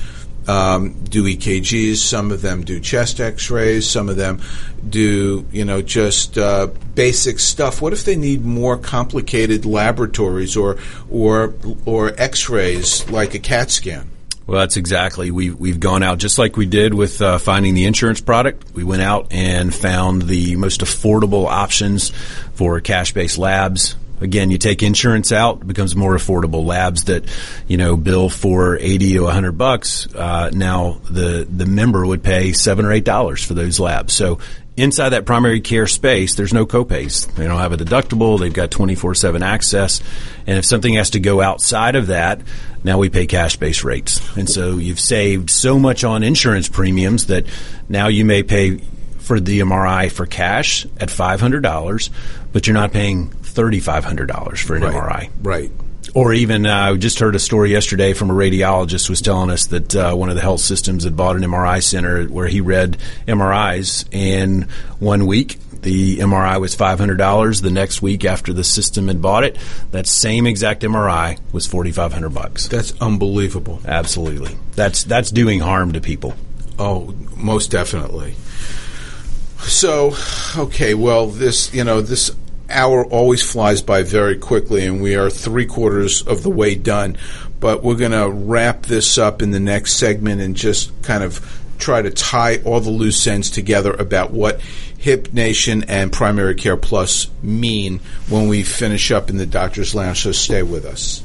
um, do EKGs, some of them do chest X-rays, some of them do you know just uh, basic stuff. What if they need more complicated laboratories or or or X-rays like a CAT scan? Well, that's exactly. We, we've gone out just like we did with uh, finding the insurance product. We went out and found the most affordable options for cash based labs. Again, you take insurance out, becomes more affordable. Labs that, you know, bill for 80 to 100 bucks, uh, now the, the member would pay 7 or $8 for those labs. So inside that primary care space, there's no copays. They don't have a deductible. They've got 24/7 access. And if something has to go outside of that, now we pay cash-based rates. And so you've saved so much on insurance premiums that now you may pay for the MRI for cash at $500, but you're not paying $3,500 for an right. MRI. Right. Or even, I uh, just heard a story yesterday from a radiologist was telling us that uh, one of the health systems had bought an MRI center where he read MRIs, and one week the MRI was five hundred dollars. The next week after the system had bought it, that same exact MRI was forty five hundred bucks. That's unbelievable. Absolutely, that's that's doing harm to people. Oh, most definitely. So, okay, well, this you know this hour always flies by very quickly, and we are three quarters of the way done. But we're going to wrap this up in the next segment and just kind of try to tie all the loose ends together about what Hip Nation and Primary Care Plus mean when we finish up in the Doctor's Lounge. So stay with us.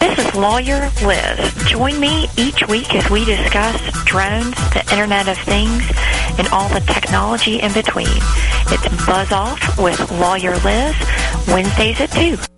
This is Lawyer Liz. Join me each week as we discuss drones, the Internet of Things, and all the technology in between. It's Buzz Off with Lawyer Liz, Wednesdays at 2.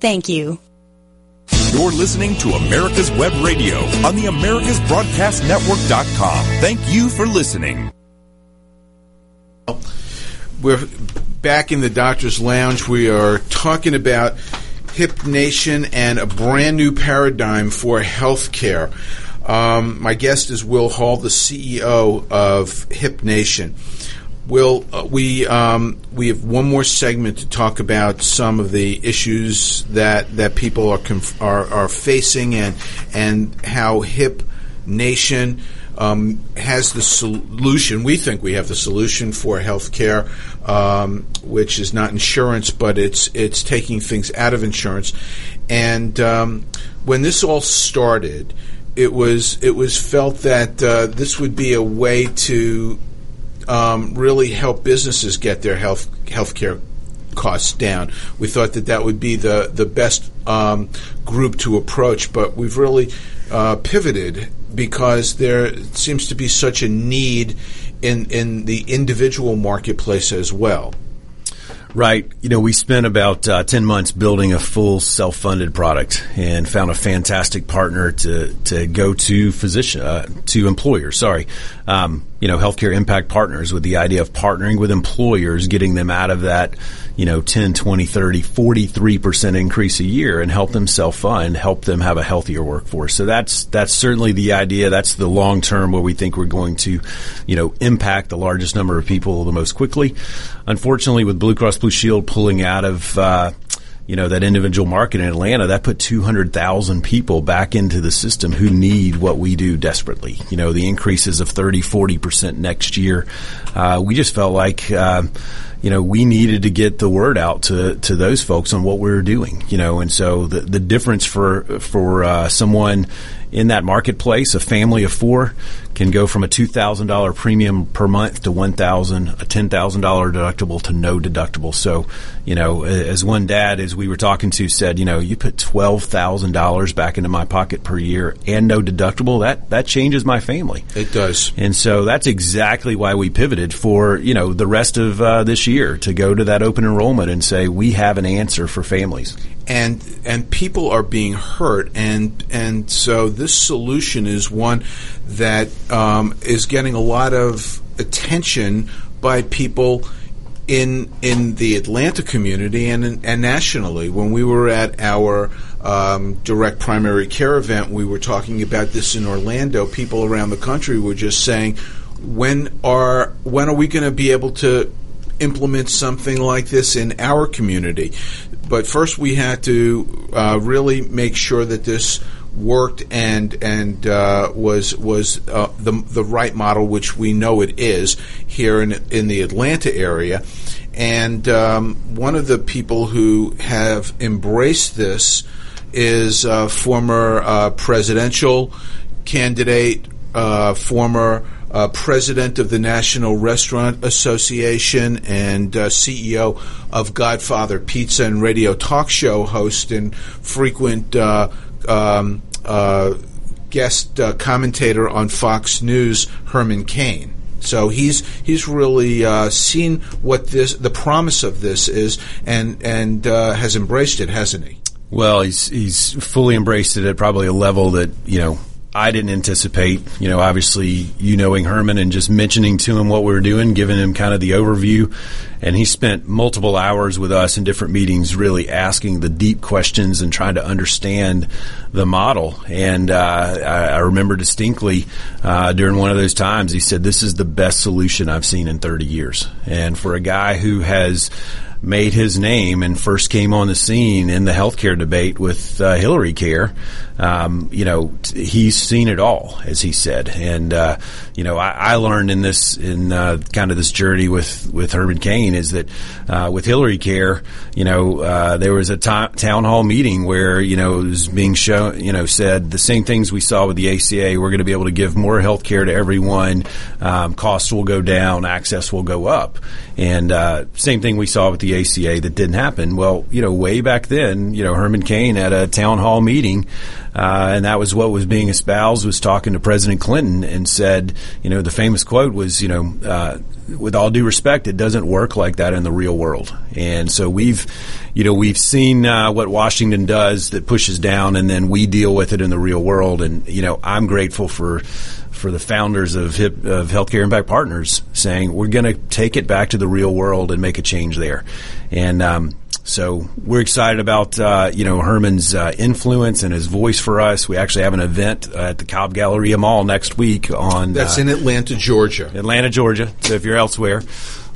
Thank you. You're listening to America's Web Radio on the AmericasBroadcastNetwork.com. Thank you for listening. We're back in the Doctor's Lounge. We are talking about Hip Nation and a brand new paradigm for healthcare. Um, my guest is Will Hall, the CEO of Hip Nation. Will, uh, we um, we have one more segment to talk about some of the issues that that people are conf- are, are facing and and how Hip Nation um, has the solution. We think we have the solution for healthcare, um, which is not insurance, but it's it's taking things out of insurance. And um, when this all started, it was it was felt that uh, this would be a way to um, really help businesses get their health healthcare costs down. We thought that that would be the the best um, group to approach, but we've really uh, pivoted because there seems to be such a need in in the individual marketplace as well. Right. You know, we spent about uh, 10 months building a full self funded product and found a fantastic partner to, to go to physician, uh, to employers, sorry. Um, you know, healthcare impact partners with the idea of partnering with employers, getting them out of that, you know, 10, 20, 30, 43% increase a year and help them self-fund, help them have a healthier workforce. So that's, that's certainly the idea. That's the long term where we think we're going to, you know, impact the largest number of people the most quickly. Unfortunately, with Blue Cross Blue Shield pulling out of, uh, you know, that individual market in Atlanta, that put 200,000 people back into the system who need what we do desperately. You know, the increases of 30, 40% next year. Uh, we just felt like, uh, you know, we needed to get the word out to, to those folks on what we were doing, you know, and so the, the difference for, for, uh, someone in that marketplace, a family of four can go from a $2,000 premium per month to 1000 a $10,000 deductible to no deductible. So, you know, as one dad, as we were talking to, said, you know, you put $12,000 back into my pocket per year and no deductible, that, that changes my family. It does. And so that's exactly why we pivoted for, you know, the rest of uh, this year to go to that open enrollment and say, we have an answer for families and and people are being hurt, and and so this solution is one that um, is getting a lot of attention by people in in the Atlanta community and and nationally. When we were at our um, direct primary care event, we were talking about this in Orlando. People around the country were just saying, "When are when are we going to be able to?" implement something like this in our community but first we had to uh, really make sure that this worked and and uh, was was uh, the the right model, which we know it is here in in the Atlanta area. And um, one of the people who have embraced this is former uh, presidential candidate, uh, former uh, president of the National Restaurant Association and uh, CEO of Godfather Pizza and radio talk show host and frequent uh, um, uh, guest uh, commentator on Fox News, Herman Cain. So he's he's really uh, seen what this the promise of this is and and has embraced it, hasn't he? Well, he's he's fully embraced it at probably a level that you know I didn't anticipate. You know, obviously, you knowing Herman and just mentioning to him what we were doing, giving him kind of the overview, and he spent multiple hours with us in different meetings, really asking the deep questions and trying to understand the model. And uh, I, remember distinctly uh, during one of those times, he said, "This is the best solution I've seen in 30 years." And for a guy who has made his name and first came on the scene in the healthcare debate with uh, Hillary Care. Um, you know, t- he's seen it all, as he said. And uh, you know, I, I, learned in this in uh, kind of this journey with with Herman Cain is that uh, with Hillary Care, you know, uh, there was a t- town hall meeting where you know it was being shown, you know, said the same things we saw with the ACA. We're going to be able to give more health care to everyone. Um, costs will go down, access will go up, and uh, same thing we saw with the ACA that didn't happen. Well, you know, way back then, you know, Herman Cain at a town hall meeting, uh, and that was what was being espoused, was talking to President Clinton and said, you know, the famous quote was, you know, uh, with all due respect, it doesn't work like that in the real world. And so we've, you know, we've seen uh, what Washington does that pushes down, and then we deal with it in the real world. And you know, I'm grateful for for the founders of, HIP, of Healthcare Impact Partners saying we're going to take it back to the real world and make a change there. And um, so we're excited about uh, you know Herman's uh, influence and his voice for us. We actually have an event at the Cobb Galleria Mall next week on that's uh, in Atlanta, Georgia. Atlanta, Georgia. So if you're elsewhere,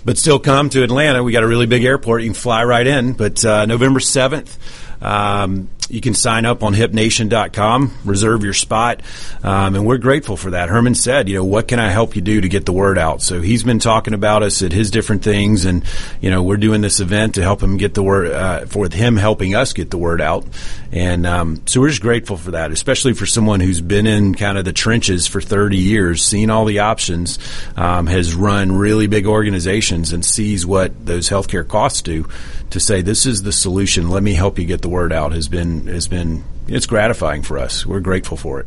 but still come to Atlanta, we got a really big airport. You can fly right in. But uh, November seventh. Um, you can sign up on hipnation.com, reserve your spot, um, and we're grateful for that. Herman said, you know, what can I help you do to get the word out? So he's been talking about us at his different things, and you know, we're doing this event to help him get the word uh, for him helping us get the word out, and um, so we're just grateful for that, especially for someone who's been in kind of the trenches for 30 years, seen all the options, um, has run really big organizations, and sees what those healthcare costs do. To say this is the solution, let me help you get the word out has been has been it's gratifying for us. We're grateful for it.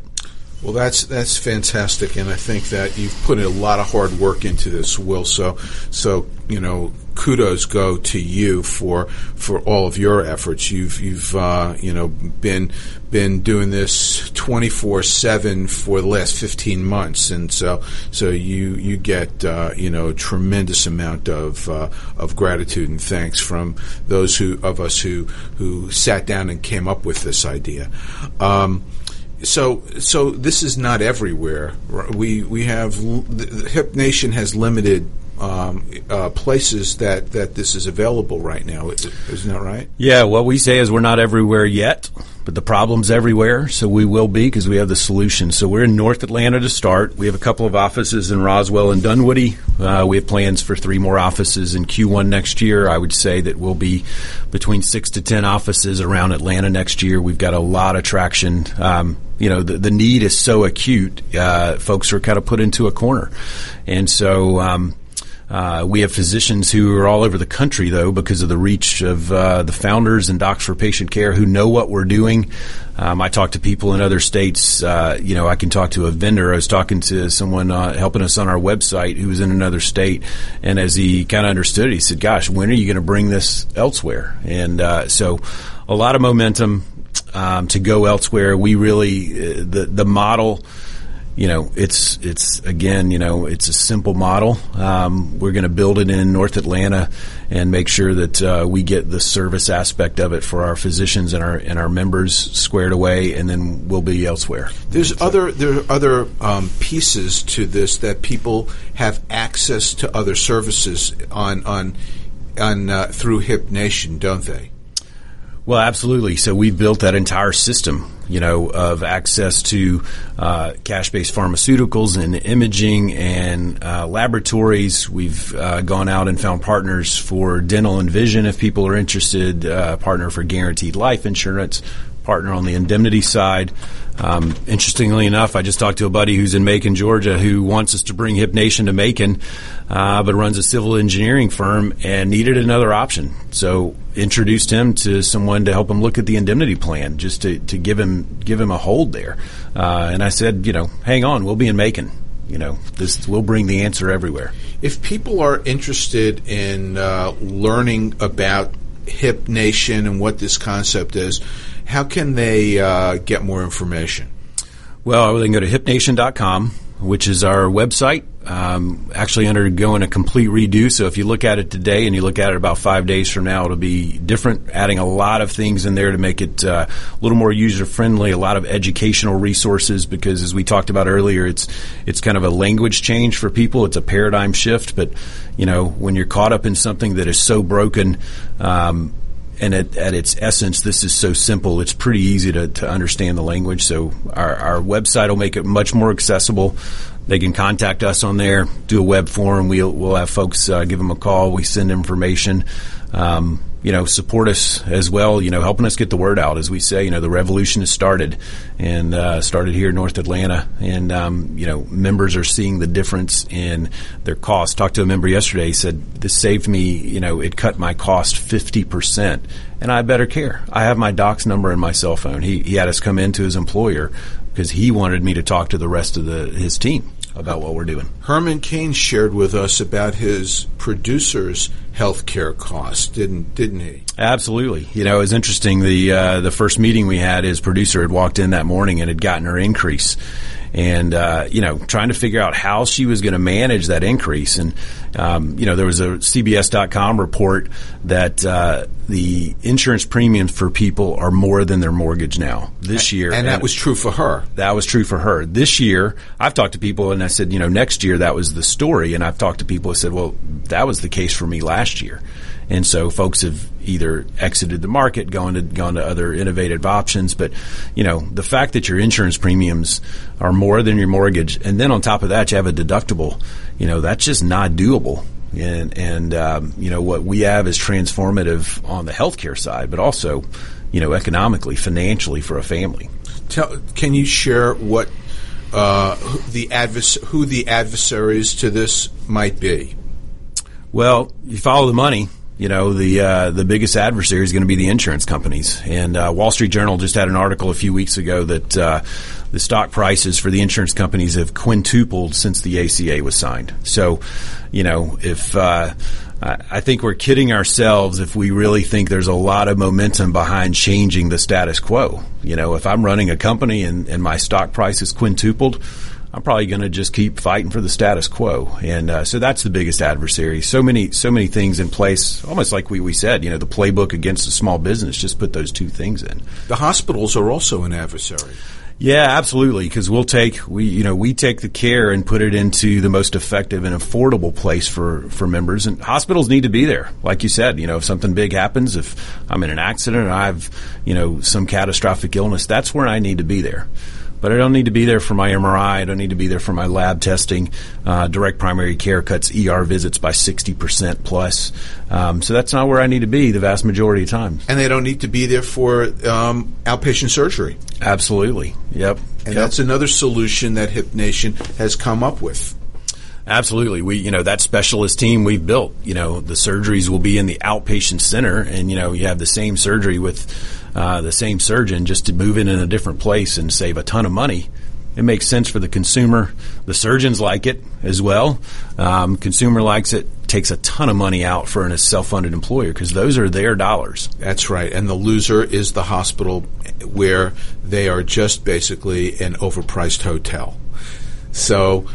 Well, that's that's fantastic, and I think that you've put a lot of hard work into this, Will. So, so you know, kudos go to you for for all of your efforts. You've you've uh, you know been been doing this twenty four seven for the last fifteen months, and so so you you get uh, you know a tremendous amount of uh, of gratitude and thanks from those who of us who who sat down and came up with this idea. Um, so so this is not everywhere. We we have Hip Nation has limited um, uh, places that, that this is available right now. Isn't that right? Yeah, what we say is we're not everywhere yet, but the problem's everywhere, so we will be because we have the solution. So we're in North Atlanta to start. We have a couple of offices in Roswell and Dunwoody. Uh, we have plans for three more offices in Q1 next year. I would say that we'll be between six to ten offices around Atlanta next year. We've got a lot of traction. Um, you know, the, the need is so acute. Uh, folks are kind of put into a corner. And so, um, uh, we have physicians who are all over the country, though, because of the reach of uh, the founders and Docs for Patient Care who know what we're doing. Um, I talk to people in other states. Uh, you know, I can talk to a vendor. I was talking to someone uh, helping us on our website who was in another state, and as he kind of understood it, he said, "Gosh, when are you going to bring this elsewhere?" And uh, so, a lot of momentum um, to go elsewhere. We really uh, the the model you know, it's it's again, you know, it's a simple model. Um, we're going to build it in North Atlanta and make sure that uh, we get the service aspect of it for our physicians and our and our members squared away, and then we'll be elsewhere. There's other there are other um, pieces to this that people have access to other services on on on uh, through Hip Nation, don't they? Well, absolutely. So we've built that entire system, you know, of access to uh, cash-based pharmaceuticals and imaging and uh, laboratories. We've uh, gone out and found partners for dental and vision if people are interested. Uh, partner for guaranteed life insurance. Partner on the indemnity side. Um, interestingly enough, I just talked to a buddy who's in Macon, Georgia, who wants us to bring Hip Nation to Macon, uh, but runs a civil engineering firm and needed another option. So introduced him to someone to help him look at the indemnity plan, just to, to give him give him a hold there. Uh, and I said, you know, hang on, we'll be in Macon. You know, this we'll bring the answer everywhere. If people are interested in uh, learning about Hip Nation and what this concept is, how can they uh, get more information? Well, they can go to hipnation.com, which is our website. Um, actually undergoing a complete redo. So if you look at it today and you look at it about five days from now, it'll be different, adding a lot of things in there to make it uh, a little more user friendly, a lot of educational resources because as we talked about earlier, it's, it's kind of a language change for people. It's a paradigm shift, but you know, when you're caught up in something that is so broken, um, and at, at, its essence, this is so simple. It's pretty easy to, to understand the language. So our, our website will make it much more accessible. They can contact us on there, do a web form. We'll, we'll have folks uh, give them a call. We send information. Um, you know, support us as well, you know, helping us get the word out. As we say, you know, the revolution has started and uh, started here in North Atlanta. And, um, you know, members are seeing the difference in their costs. Talked to a member yesterday. He said, this saved me, you know, it cut my cost 50%. And I better care. I have my doc's number in my cell phone. He, he had us come into his employer because he wanted me to talk to the rest of the, his team about what we're doing. Herman Cain shared with us about his producer's health care costs, didn't didn't he? Absolutely. You know, it was interesting. The uh, the first meeting we had, his producer had walked in that morning and had gotten her increase, and uh, you know, trying to figure out how she was going to manage that increase. And um, you know, there was a CBS.com report that uh, the insurance premiums for people are more than their mortgage now this year, and, and that was true for her. That was true for her this year. I've talked to people, and I said, you know, next year that was the story, and I've talked to people who said, well, that was the case for me last year. And so folks have either exited the market, gone to gone to other innovative options. But you know, the fact that your insurance premiums are more than your mortgage, and then on top of that, you have a deductible. You know, that's just not doable. And and um, you know what we have is transformative on the healthcare side, but also you know economically, financially for a family. Tell, can you share what uh, the advers- who the adversaries to this might be? Well, you follow the money. You know the uh, the biggest adversary is going to be the insurance companies. And uh, Wall Street Journal just had an article a few weeks ago that uh, the stock prices for the insurance companies have quintupled since the ACA was signed. So, you know, if uh, I think we're kidding ourselves if we really think there's a lot of momentum behind changing the status quo. You know, if I'm running a company and, and my stock price is quintupled I'm probably going to just keep fighting for the status quo. And uh, so that's the biggest adversary. So many, so many things in place, almost like we, we said, you know, the playbook against a small business, just put those two things in. The hospitals are also an adversary. Yeah, absolutely. Because we'll take we you know we take the care and put it into the most effective and affordable place for for members. And hospitals need to be there, like you said. You know, if something big happens, if I'm in an accident or I've you know some catastrophic illness, that's where I need to be there but I don't need to be there for my MRI. I don't need to be there for my lab testing. Uh, direct primary care cuts ER visits by 60% plus. Um, so that's not where I need to be the vast majority of times. And they don't need to be there for um, outpatient surgery. Absolutely. Yep. And yep. that's another solution that Hip Nation has come up with. Absolutely. We, you know, that specialist team we've built, you know, the surgeries will be in the outpatient center and, you know, you have the same surgery with uh, the same surgeon just to move it in a different place and save a ton of money. It makes sense for the consumer. The surgeons like it as well. Um, consumer likes it. Takes a ton of money out for a self-funded employer because those are their dollars. That's right. And the loser is the hospital where they are just basically an overpriced hotel. So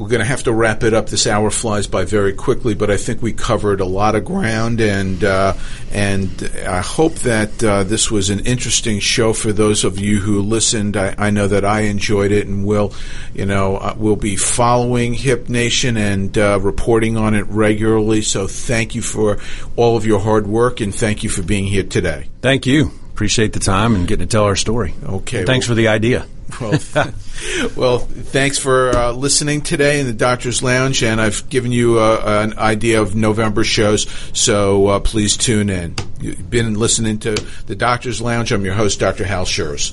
we're going to have to wrap it up. This hour flies by very quickly, but I think we covered a lot of ground, and uh, and I hope that uh, this was an interesting show for those of you who listened. I, I know that I enjoyed it, and will, you know, uh, we'll be following Hip Nation and uh, reporting on it regularly. So thank you for all of your hard work, and thank you for being here today. Thank you. Appreciate the time and getting to tell our story. Okay. And thanks well, for the idea. Well, well, thanks for uh, listening today in the Doctor's Lounge, and I've given you uh, an idea of November shows, so uh, please tune in. You've been listening to the Doctor's Lounge. I'm your host, Dr. Hal Scherz.